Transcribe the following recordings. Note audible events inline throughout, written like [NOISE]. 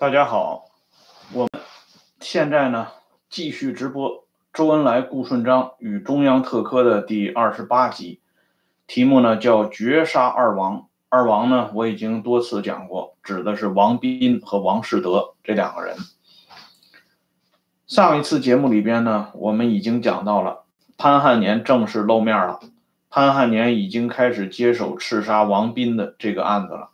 大家好，我们现在呢继续直播周恩来、顾顺章与中央特科的第二十八集，题目呢叫“绝杀二王”。二王呢我已经多次讲过，指的是王斌和王士德这两个人。上一次节目里边呢，我们已经讲到了潘汉年正式露面了，潘汉年已经开始接手刺杀王斌的这个案子了。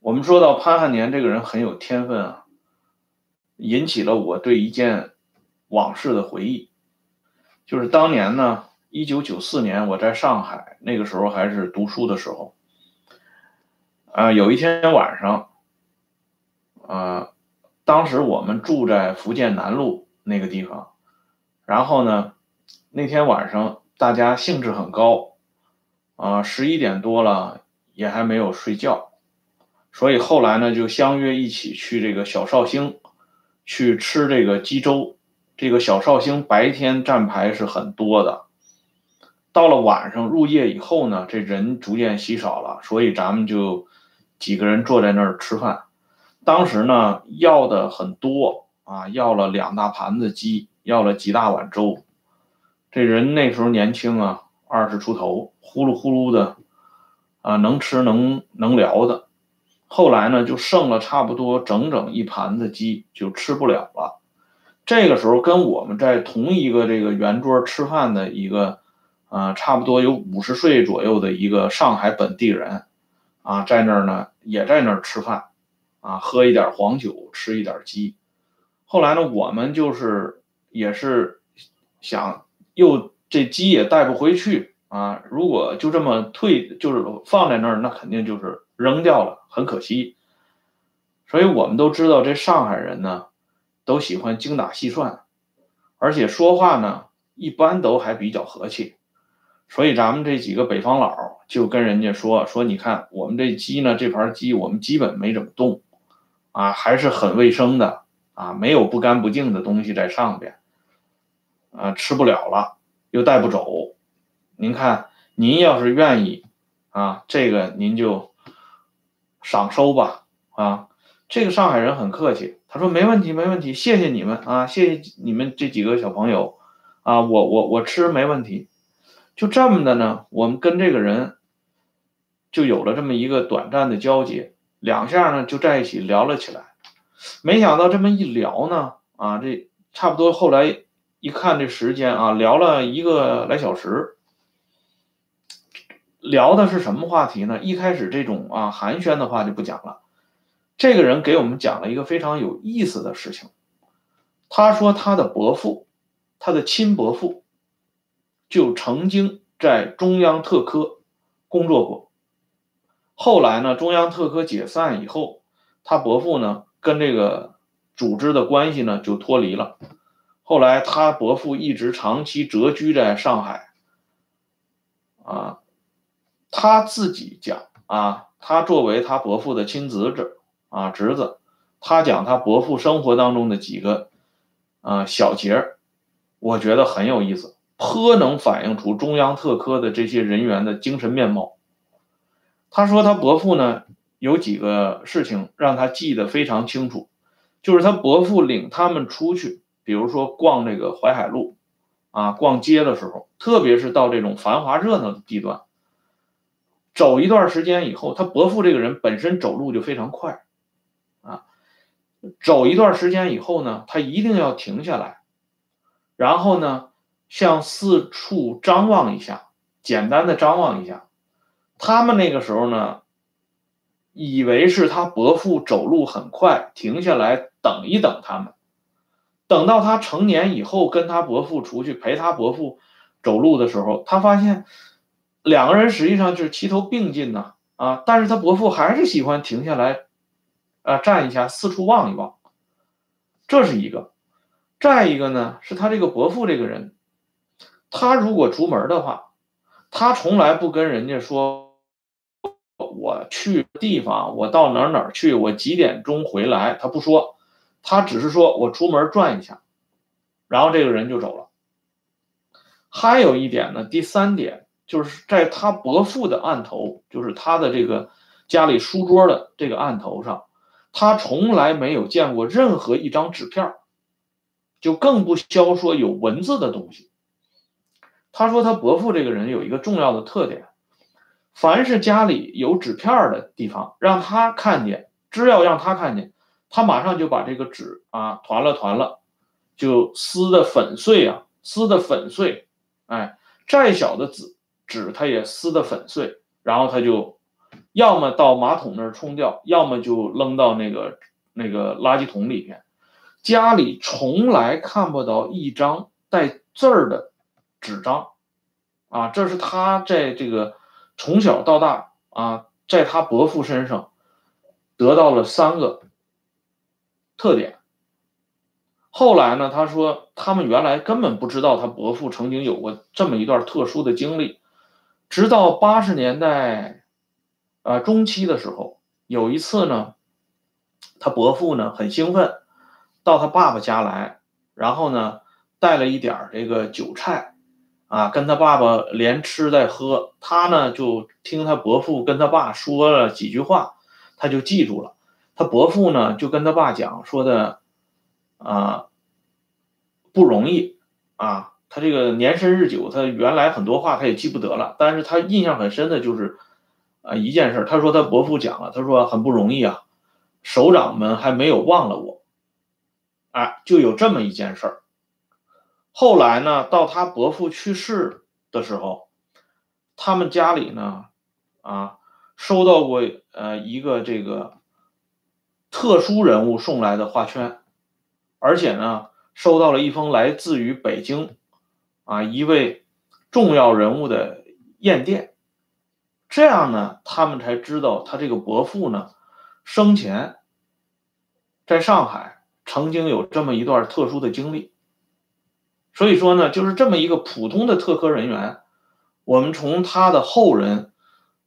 我们说到潘汉年这个人很有天分啊，引起了我对一件往事的回忆，就是当年呢，一九九四年我在上海，那个时候还是读书的时候，啊，有一天晚上，啊，当时我们住在福建南路那个地方，然后呢，那天晚上大家兴致很高，啊，十一点多了也还没有睡觉。所以后来呢，就相约一起去这个小绍兴，去吃这个鸡粥。这个小绍兴白天站牌是很多的，到了晚上入夜以后呢，这人逐渐稀少了，所以咱们就几个人坐在那儿吃饭。当时呢，要的很多啊，要了两大盘子鸡，要了几大碗粥。这人那时候年轻啊，二十出头，呼噜呼噜的，啊，能吃能能聊的。后来呢，就剩了差不多整整一盘子鸡，就吃不了了。这个时候，跟我们在同一个这个圆桌吃饭的一个，啊，差不多有五十岁左右的一个上海本地人，啊，在那儿呢，也在那儿吃饭，啊，喝一点黄酒，吃一点鸡。后来呢，我们就是也是想，又这鸡也带不回去啊，如果就这么退，就是放在那儿，那肯定就是扔掉了。很可惜，所以我们都知道，这上海人呢，都喜欢精打细算，而且说话呢，一般都还比较和气。所以咱们这几个北方佬就跟人家说说，你看我们这鸡呢，这盘鸡我们基本没怎么动，啊，还是很卫生的，啊，没有不干不净的东西在上边，啊，吃不了了又带不走。您看，您要是愿意，啊，这个您就。赏收吧，啊，这个上海人很客气，他说没问题，没问题，谢谢你们啊，谢谢你们这几个小朋友，啊，我我我吃没问题，就这么的呢，我们跟这个人就有了这么一个短暂的交接，两下呢就在一起聊了起来，没想到这么一聊呢，啊，这差不多后来一看这时间啊，聊了一个来小时。聊的是什么话题呢？一开始这种啊寒暄的话就不讲了。这个人给我们讲了一个非常有意思的事情。他说他的伯父，他的亲伯父，就曾经在中央特科工作过。后来呢，中央特科解散以后，他伯父呢跟这个组织的关系呢就脱离了。后来他伯父一直长期谪居在上海，啊。他自己讲啊，他作为他伯父的亲侄子啊，侄子，他讲他伯父生活当中的几个啊小节，我觉得很有意思，颇能反映出中央特科的这些人员的精神面貌。他说他伯父呢有几个事情让他记得非常清楚，就是他伯父领他们出去，比如说逛这个淮海路啊，逛街的时候，特别是到这种繁华热闹的地段。走一段时间以后，他伯父这个人本身走路就非常快，啊，走一段时间以后呢，他一定要停下来，然后呢，向四处张望一下，简单的张望一下。他们那个时候呢，以为是他伯父走路很快，停下来等一等他们。等到他成年以后，跟他伯父出去陪他伯父走路的时候，他发现。两个人实际上就是齐头并进呐，啊，但是他伯父还是喜欢停下来，啊，站一下，四处望一望，这是一个。再一个呢，是他这个伯父这个人，他如果出门的话，他从来不跟人家说，我去地方，我到哪哪去，我几点钟回来，他不说，他只是说我出门转一下，然后这个人就走了。还有一点呢，第三点。就是在他伯父的案头，就是他的这个家里书桌的这个案头上，他从来没有见过任何一张纸片就更不消说有文字的东西。他说他伯父这个人有一个重要的特点，凡是家里有纸片的地方，让他看见，只要让他看见，他马上就把这个纸啊团了团了，就撕的粉碎啊，撕的粉碎，哎，再小的纸纸他也撕的粉碎，然后他就。要么到马桶那儿冲掉，要么就扔到那个那个垃圾桶里边。家里从来看不到一张带字儿的纸张，啊，这是他在这个从小到大啊，在他伯父身上得到了三个特点。后来呢，他说他们原来根本不知道他伯父曾经有过这么一段特殊的经历，直到八十年代。啊，中期的时候有一次呢，他伯父呢很兴奋，到他爸爸家来，然后呢带了一点这个酒菜，啊，跟他爸爸连吃带喝，他呢就听他伯父跟他爸说了几句话，他就记住了。他伯父呢就跟他爸讲说的，啊，不容易啊，他这个年深日久，他原来很多话他也记不得了，但是他印象很深的就是。啊，一件事，他说他伯父讲了，他说很不容易啊，首长们还没有忘了我，哎，就有这么一件事儿。后来呢，到他伯父去世的时候，他们家里呢，啊，收到过呃一个这个特殊人物送来的花圈，而且呢，收到了一封来自于北京啊一位重要人物的唁电。这样呢，他们才知道他这个伯父呢，生前在上海曾经有这么一段特殊的经历。所以说呢，就是这么一个普通的特科人员，我们从他的后人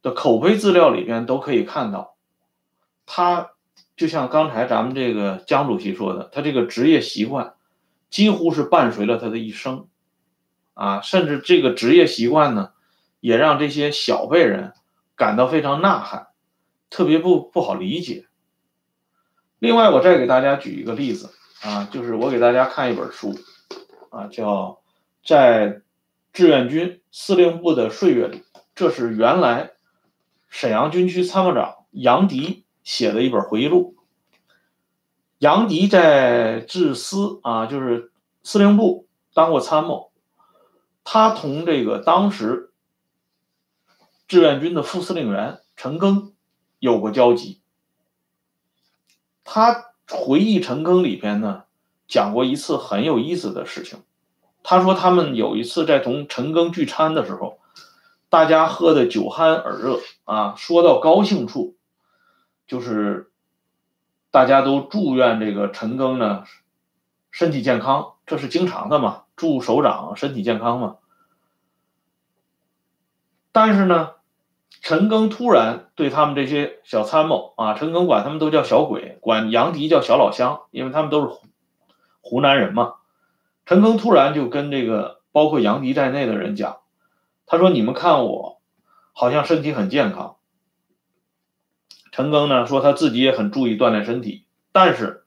的口碑资料里边都可以看到，他就像刚才咱们这个江主席说的，他这个职业习惯几乎是伴随了他的一生，啊，甚至这个职业习惯呢。也让这些小辈人感到非常呐喊，特别不不好理解。另外，我再给大家举一个例子啊，就是我给大家看一本书啊，叫《在志愿军司令部的岁月里》，这是原来沈阳军区参谋长杨迪写的一本回忆录。杨迪在志司啊，就是司令部当过参谋，他同这个当时。志愿军的副司令员陈赓有过交集。他回忆陈赓里边呢，讲过一次很有意思的事情。他说他们有一次在同陈赓聚餐的时候，大家喝的酒酣耳热啊，说到高兴处，就是大家都祝愿这个陈赓呢身体健康，这是经常的嘛，祝首长身体健康嘛。但是呢。陈赓突然对他们这些小参谋啊，陈赓管他们都叫小鬼，管杨迪叫小老乡，因为他们都是湖南人嘛。陈赓突然就跟这个包括杨迪在内的人讲，他说：“你们看我好像身体很健康。”陈赓呢说他自己也很注意锻炼身体，但是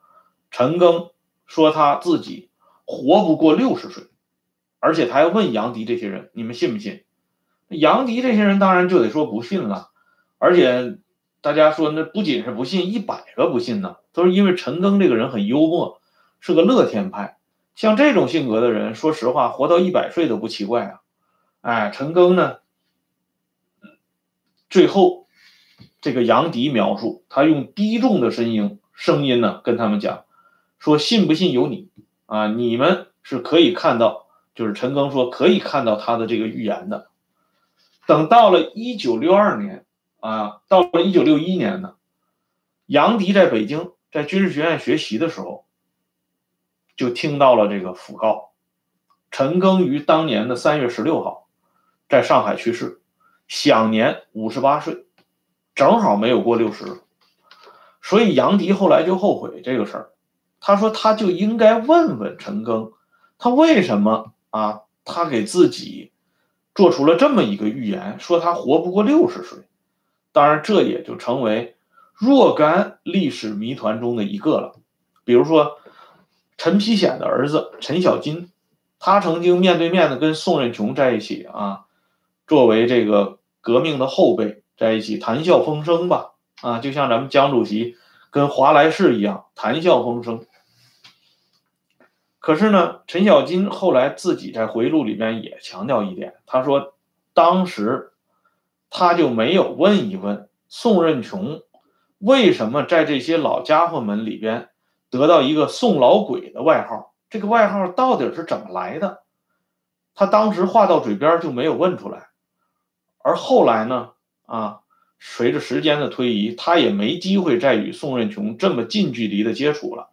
陈赓说他自己活不过六十岁，而且他还问杨迪这些人：“你们信不信？”杨迪这些人当然就得说不信了，而且大家说那不仅是不信，一百个不信呢，都是因为陈赓这个人很幽默，是个乐天派。像这种性格的人，说实话，活到一百岁都不奇怪啊。哎，陈赓呢，最后这个杨迪描述，他用低重的声音声音呢跟他们讲，说信不信由你啊，你们是可以看到，就是陈赓说可以看到他的这个预言的。等到了一九六二年啊，到了一九六一年呢，杨迪在北京在军事学院学习的时候，就听到了这个讣告：陈赓于当年的三月十六号在上海去世，享年五十八岁，正好没有过六十。所以杨迪后来就后悔这个事儿，他说他就应该问问陈赓，他为什么啊？他给自己。做出了这么一个预言，说他活不过六十岁，当然这也就成为若干历史谜团中的一个了。比如说，陈丕显的儿子陈小金，他曾经面对面的跟宋任穷在一起啊，作为这个革命的后辈在一起谈笑风生吧，啊，就像咱们江主席跟华莱士一样谈笑风生。可是呢，陈小金后来自己在回忆录里面也强调一点，他说，当时他就没有问一问宋任穷，为什么在这些老家伙们里边得到一个“宋老鬼”的外号，这个外号到底是怎么来的？他当时话到嘴边就没有问出来，而后来呢，啊，随着时间的推移，他也没机会再与宋任穷这么近距离的接触了。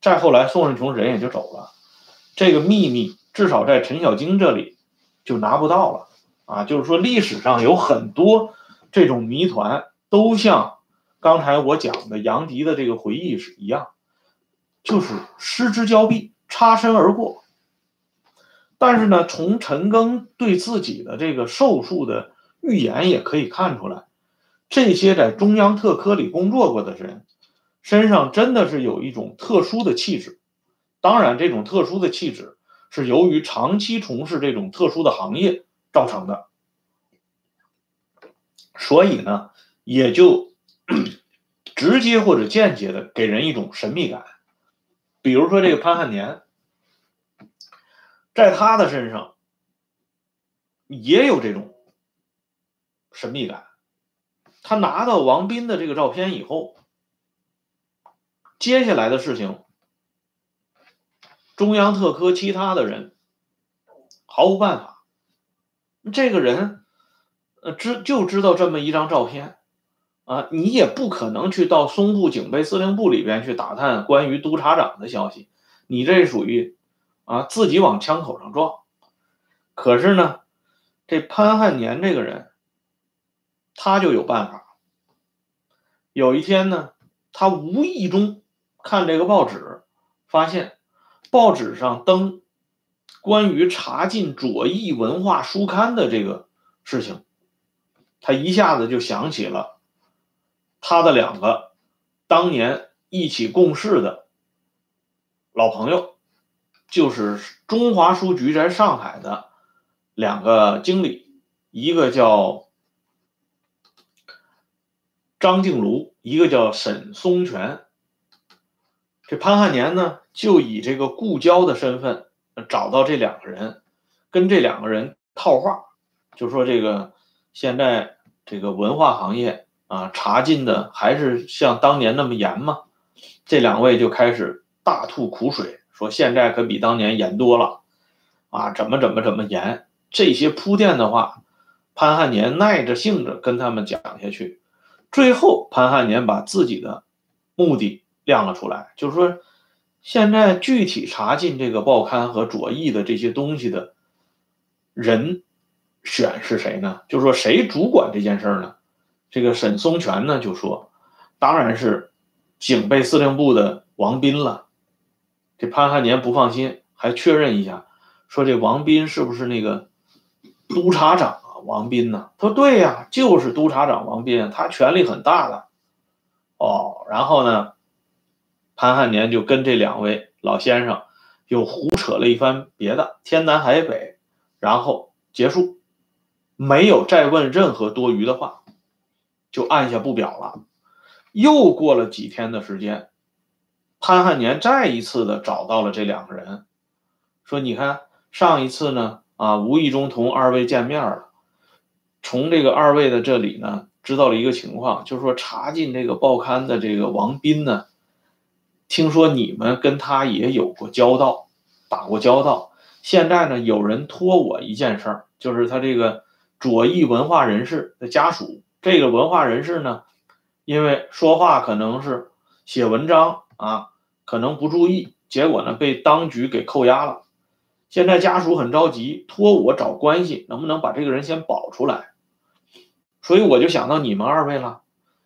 再后来，宋任穷人也就走了，这个秘密至少在陈小金这里就拿不到了啊！就是说，历史上有很多这种谜团，都像刚才我讲的杨迪的这个回忆是一样，就是失之交臂，擦身而过。但是呢，从陈赓对自己的这个寿数的预言也可以看出来，这些在中央特科里工作过的人。身上真的是有一种特殊的气质，当然，这种特殊的气质是由于长期从事这种特殊的行业造成的，所以呢，也就 [COUGHS] 直接或者间接的给人一种神秘感。比如说这个潘汉年，在他的身上也有这种神秘感。他拿到王斌的这个照片以后。接下来的事情，中央特科其他的人毫无办法。这个人，呃，知就知道这么一张照片，啊，你也不可能去到淞沪警备司令部里边去打探关于督察长的消息，你这属于啊自己往枪口上撞。可是呢，这潘汉年这个人，他就有办法。有一天呢，他无意中。看这个报纸，发现报纸上登关于查禁左翼文化书刊的这个事情，他一下子就想起了他的两个当年一起共事的老朋友，就是中华书局在上海的两个经理，一个叫张静茹，一个叫沈松泉。这潘汉年呢，就以这个故交的身份找到这两个人，跟这两个人套话，就说这个现在这个文化行业啊，查禁的还是像当年那么严吗？这两位就开始大吐苦水，说现在可比当年严多了，啊，怎么怎么怎么严？这些铺垫的话，潘汉年耐着性子跟他们讲下去，最后潘汉年把自己的目的。亮了出来，就是说，现在具体查禁这个报刊和左翼的这些东西的人选是谁呢？就是说，谁主管这件事呢？这个沈松泉呢就说，当然是警备司令部的王斌了。这潘汉年不放心，还确认一下，说这王斌是不是那个督察长？王斌呢？他说对呀，就是督察长王斌，他权力很大的。哦，然后呢？潘汉年就跟这两位老先生又胡扯了一番别的，天南海北，然后结束，没有再问任何多余的话，就按下不表了。又过了几天的时间，潘汉年再一次的找到了这两个人，说：“你看上一次呢，啊，无意中同二位见面了，从这个二位的这里呢，知道了一个情况，就是说查禁这个报刊的这个王斌呢。”听说你们跟他也有过交道，打过交道。现在呢，有人托我一件事儿，就是他这个左翼文化人士的家属。这个文化人士呢，因为说话可能是写文章啊，可能不注意，结果呢被当局给扣押了。现在家属很着急，托我找关系，能不能把这个人先保出来？所以我就想到你们二位了，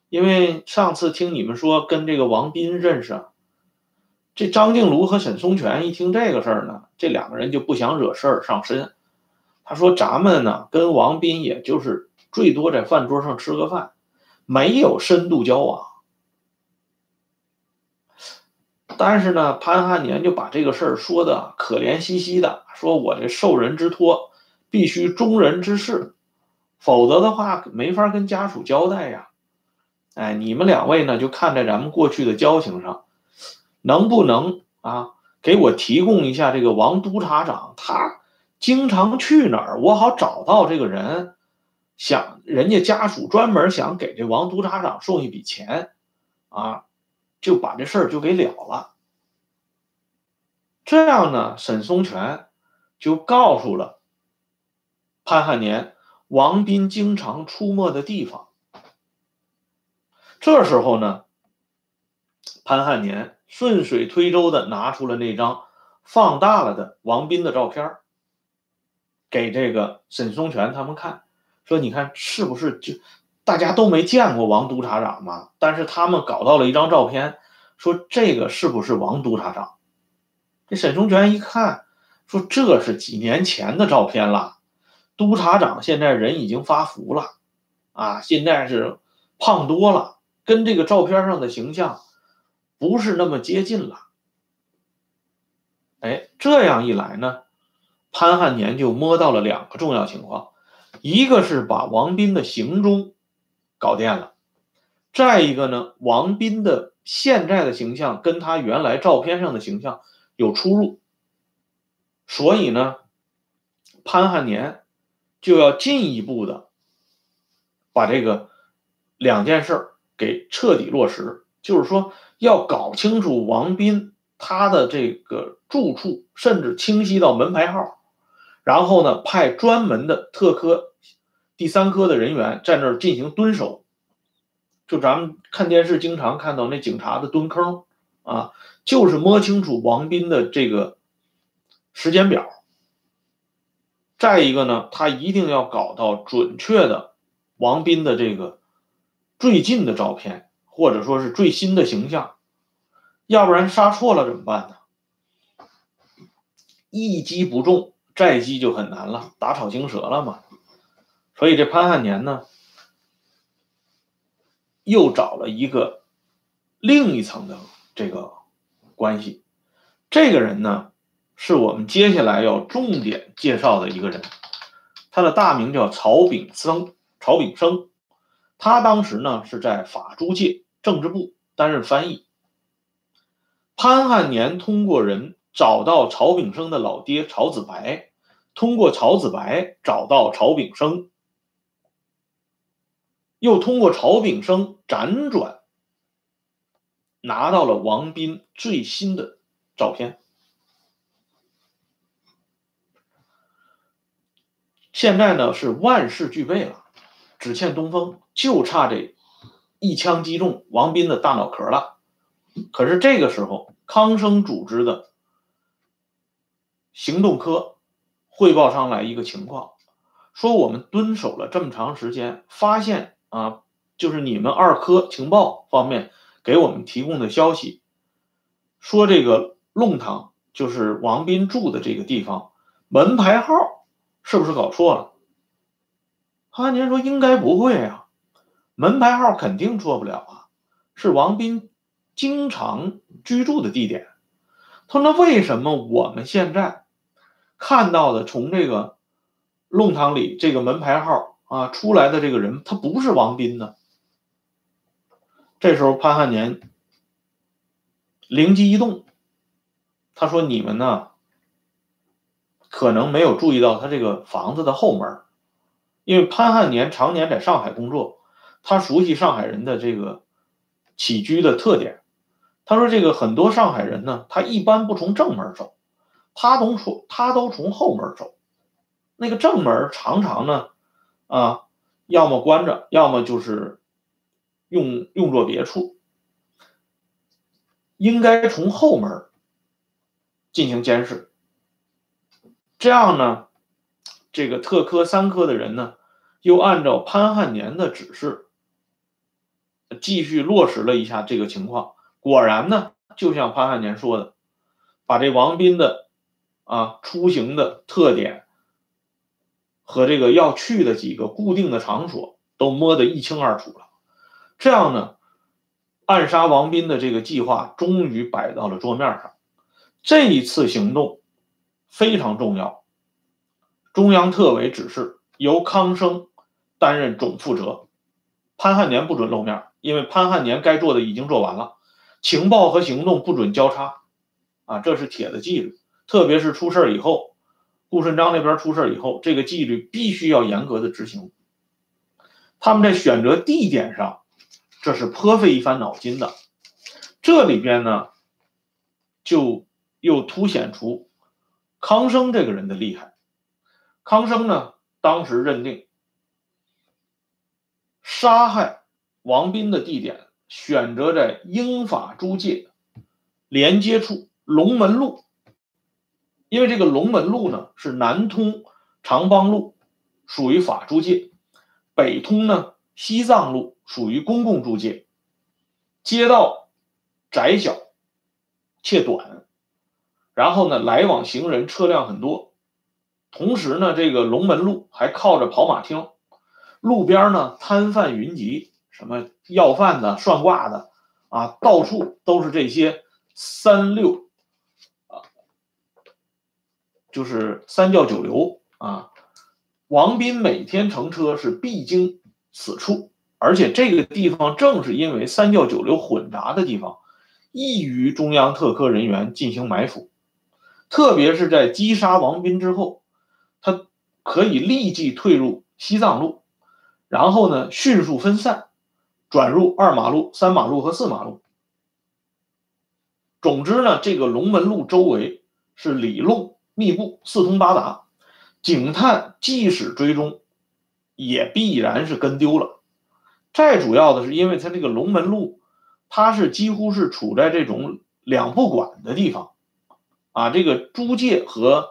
因为上次听你们说跟这个王斌认识。这张静茹和沈松泉一听这个事儿呢，这两个人就不想惹事儿上身。他说：“咱们呢，跟王斌也就是最多在饭桌上吃个饭，没有深度交往。但是呢，潘汉年就把这个事儿说的可怜兮兮的，说我这受人之托，必须忠人之事，否则的话没法跟家属交代呀。哎，你们两位呢，就看在咱们过去的交情上，能不能啊，给我提供一下这个王督察长他经常去哪儿，我好找到这个人。想人家家属专门想给这王督察长送一笔钱，啊，就把这事儿就给了了。这样呢，沈松泉就告诉了潘汉年王斌经常出没的地方。这时候呢，潘汉年顺水推舟的拿出了那张放大了的王斌的照片，给这个沈松泉他们看，说：“你看是不是就大家都没见过王督察长嘛？但是他们搞到了一张照片，说这个是不是王督察长？这沈松泉一看，说这是几年前的照片了，督察长现在人已经发福了，啊，现在是胖多了。”跟这个照片上的形象不是那么接近了，哎，这样一来呢，潘汉年就摸到了两个重要情况，一个是把王斌的行踪搞定了，再一个呢，王斌的现在的形象跟他原来照片上的形象有出入，所以呢，潘汉年就要进一步的把这个两件事儿。给彻底落实，就是说要搞清楚王斌他的这个住处，甚至清晰到门牌号，然后呢，派专门的特科第三科的人员在那儿进行蹲守。就咱们看电视经常看到那警察的蹲坑啊，就是摸清楚王斌的这个时间表。再一个呢，他一定要搞到准确的王斌的这个。最近的照片，或者说是最新的形象，要不然杀错了怎么办呢？一击不中，再击就很难了，打草惊蛇了嘛。所以这潘汉年呢，又找了一个另一层的这个关系。这个人呢，是我们接下来要重点介绍的一个人，他的大名叫曹炳生，曹炳生。他当时呢是在法租界政治部担任翻译。潘汉年通过人找到曹炳生的老爹曹子白，通过曹子白找到曹炳生，又通过曹炳生辗转拿到了王斌最新的照片。现在呢是万事俱备了。只欠东风，就差这一枪击中王斌的大脑壳了。可是这个时候，康生组织的行动科汇报上来一个情况，说我们蹲守了这么长时间，发现啊，就是你们二科情报方面给我们提供的消息，说这个弄堂就是王斌住的这个地方，门牌号是不是搞错了？潘汉年说：“应该不会啊，门牌号肯定错不了啊，是王斌经常居住的地点。”他说：“那为什么我们现在看到的从这个弄堂里这个门牌号啊出来的这个人，他不是王斌呢？”这时候潘汉年灵机一动，他说：“你们呢，可能没有注意到他这个房子的后门。”因为潘汉年常年在上海工作，他熟悉上海人的这个起居的特点。他说：“这个很多上海人呢，他一般不从正门走，他都从他都从后门走。那个正门常常呢，啊，要么关着，要么就是用用作别处。应该从后门进行监视，这样呢，这个特科三科的人呢。”又按照潘汉年的指示，继续落实了一下这个情况。果然呢，就像潘汉年说的，把这王斌的啊出行的特点和这个要去的几个固定的场所都摸得一清二楚了。这样呢，暗杀王斌的这个计划终于摆到了桌面上。这一次行动非常重要，中央特委指示由康生担任总负责，潘汉年不准露面，因为潘汉年该做的已经做完了，情报和行动不准交叉，啊，这是铁的纪律。特别是出事以后，顾顺章那边出事以后，这个纪律必须要严格的执行。他们在选择地点上，这是颇费一番脑筋的。这里边呢，就。又凸显出康生这个人的厉害。康生呢，当时认定杀害王斌的地点选择在英法租界连接处龙门路，因为这个龙门路呢是南通长邦路，属于法租界；北通呢西藏路，属于公共租界。街道窄小且短。然后呢，来往行人车辆很多，同时呢，这个龙门路还靠着跑马厅，路边呢摊贩云集，什么要饭的、算卦的，啊，到处都是这些三六，啊，就是三教九流啊。王斌每天乘车是必经此处，而且这个地方正是因为三教九流混杂的地方，易于中央特科人员进行埋伏。特别是在击杀王斌之后，他可以立即退入西藏路，然后呢迅速分散，转入二马路、三马路和四马路。总之呢，这个龙门路周围是里路密布、四通八达，警探即使追踪，也必然是跟丢了。再主要的是，因为它这个龙门路，它是几乎是处在这种两不管的地方。啊，这个租界和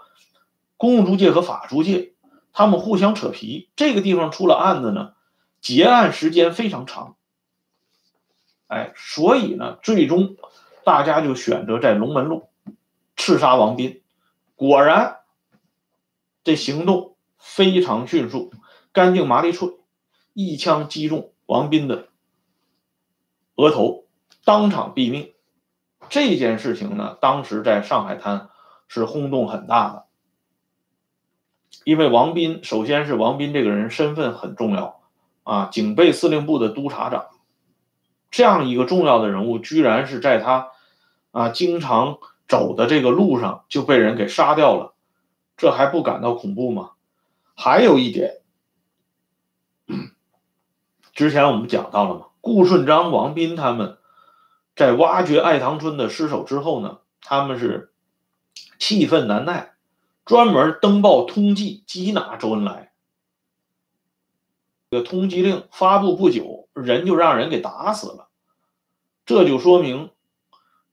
公共租界和法租界，他们互相扯皮。这个地方出了案子呢，结案时间非常长。哎，所以呢，最终大家就选择在龙门路刺杀王斌。果然，这行动非常迅速，干净麻利脆，一枪击中王斌的额头，当场毙命。这件事情呢，当时在上海滩是轰动很大的，因为王斌首先是王斌这个人身份很重要啊，警备司令部的督察长，这样一个重要的人物，居然是在他啊经常走的这个路上就被人给杀掉了，这还不感到恐怖吗？还有一点，[CLEARS THROAT] 之前我们讲到了嘛，顾顺章、王斌他们。在挖掘爱塘村的尸首之后呢，他们是气愤难耐，专门登报通缉缉拿周恩来。这个通缉令发布不久，人就让人给打死了。这就说明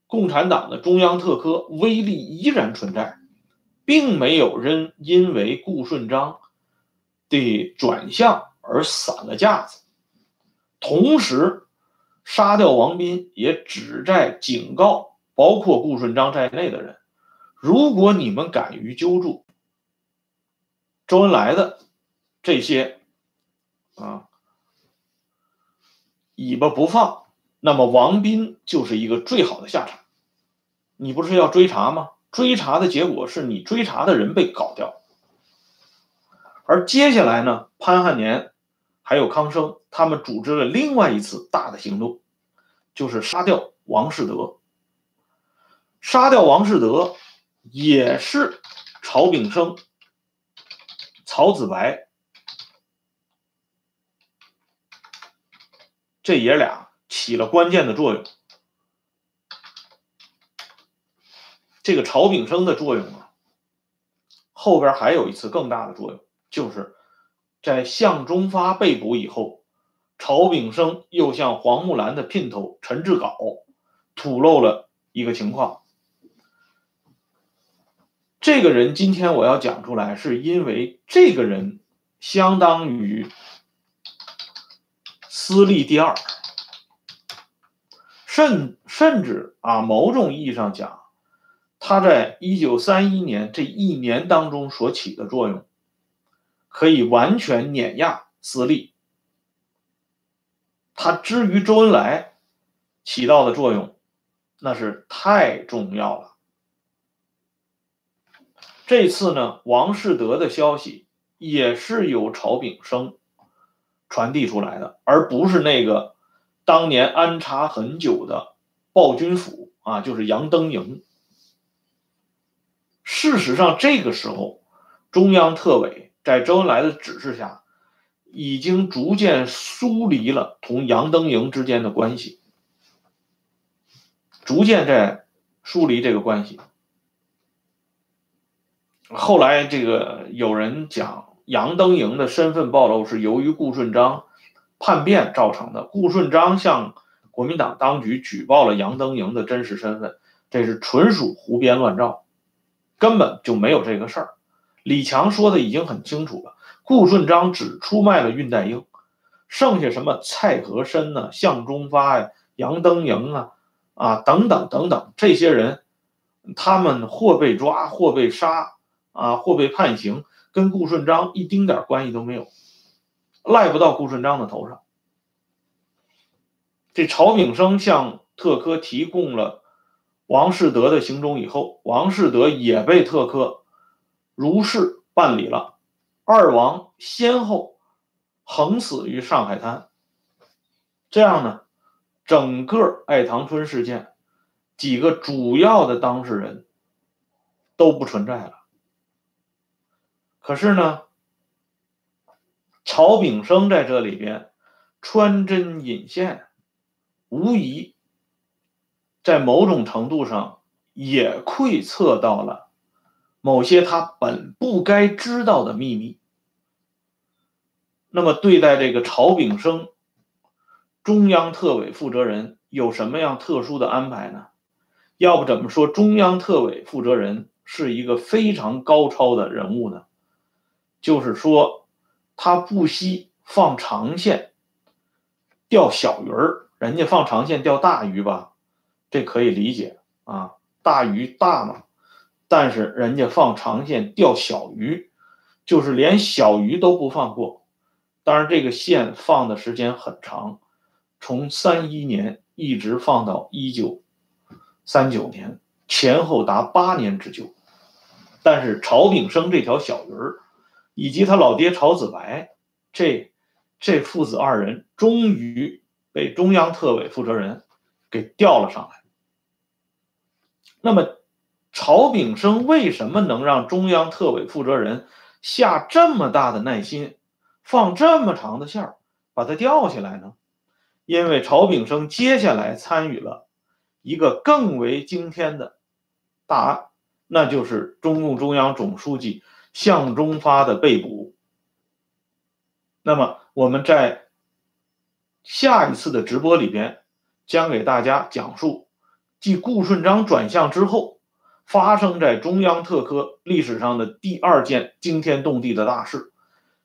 共产党的中央特科威力依然存在，并没有人因为顾顺章的转向而散了架子。同时。杀掉王斌也旨在警告，包括顾顺章在内的人：如果你们敢于揪住周恩来的这些啊尾巴不放，那么王斌就是一个最好的下场。你不是要追查吗？追查的结果是你追查的人被搞掉。而接下来呢，潘汉年。还有康生，他们组织了另外一次大的行动，就是杀掉王世德。杀掉王世德也是曹炳生、曹子白这爷俩起了关键的作用。这个曹炳生的作用啊，后边还有一次更大的作用，就是。在向忠发被捕以后，曹炳生又向黄木兰的姘头陈志稿吐露了一个情况。这个人今天我要讲出来，是因为这个人相当于私立第二，甚甚至啊，某种意义上讲，他在一九三一年这一年当中所起的作用。可以完全碾压私立，他之于周恩来起到的作用，那是太重要了。这次呢，王士德的消息也是由曹炳生传递出来的，而不是那个当年安插很久的暴君府啊，就是杨登营。事实上，这个时候，中央特委在周恩来的指示下，已经逐渐疏离了同杨登营之间的关系，逐渐在疏离这个关系。后来，这个有人讲杨登营的身份暴露是由于顾顺章叛变造成的。顾顺章向国民党当局举报了杨登营的真实身份，这是纯属胡编乱造，根本就没有这个事儿。李强说的已经很清楚了，顾顺章只出卖了恽代英，剩下什么蔡和森呢、向忠发呀、杨登营啊、啊等等等等这些人，他们或被抓，或被杀。啊，或被判刑，跟顾顺章一丁点关系都没有，赖不到顾顺章的头上。这曹炳生向特科提供了王士德的行踪以后，王士德也被特科如是办理了，二王先后横死于上海滩。这样呢，整个爱唐春事件几个主要的当事人都不存在了。可是呢，曹炳生在这里边穿针引线，无疑在某种程度上也窥测到了某些他本不该知道的秘密。那么，对待这个曹炳生，中央特委负责人有什么样特殊的安排呢？要不怎么说中央特委负责人是一个非常高超的人物呢？就是说，他不惜放长线钓小鱼儿，人家放长线钓大鱼吧，这可以理解啊，大鱼大嘛。但是人家放长线钓小鱼，就是连小鱼都不放过。当然，这个线放的时间很长，从三一年一直放到一九三九年，前后达八年之久。但是曹炳生这条小鱼儿。以及他老爹曹子白，这这父子二人终于被中央特委负责人给调了上来。那么，曹炳生为什么能让中央特委负责人下这么大的耐心，放这么长的线儿把他吊起来呢？因为曹炳生接下来参与了一个更为惊天的大案，那就是中共中央总书记。向忠发的被捕。那么我们在下一次的直播里边，将给大家讲述继顾顺章转向之后，发生在中央特科历史上的第二件惊天动地的大事：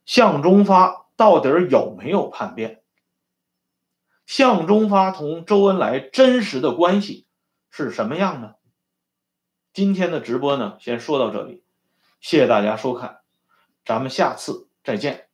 向忠发到底有没有叛变？向忠发同周恩来真实的关系是什么样呢？今天的直播呢，先说到这里。谢谢大家收看，咱们下次再见。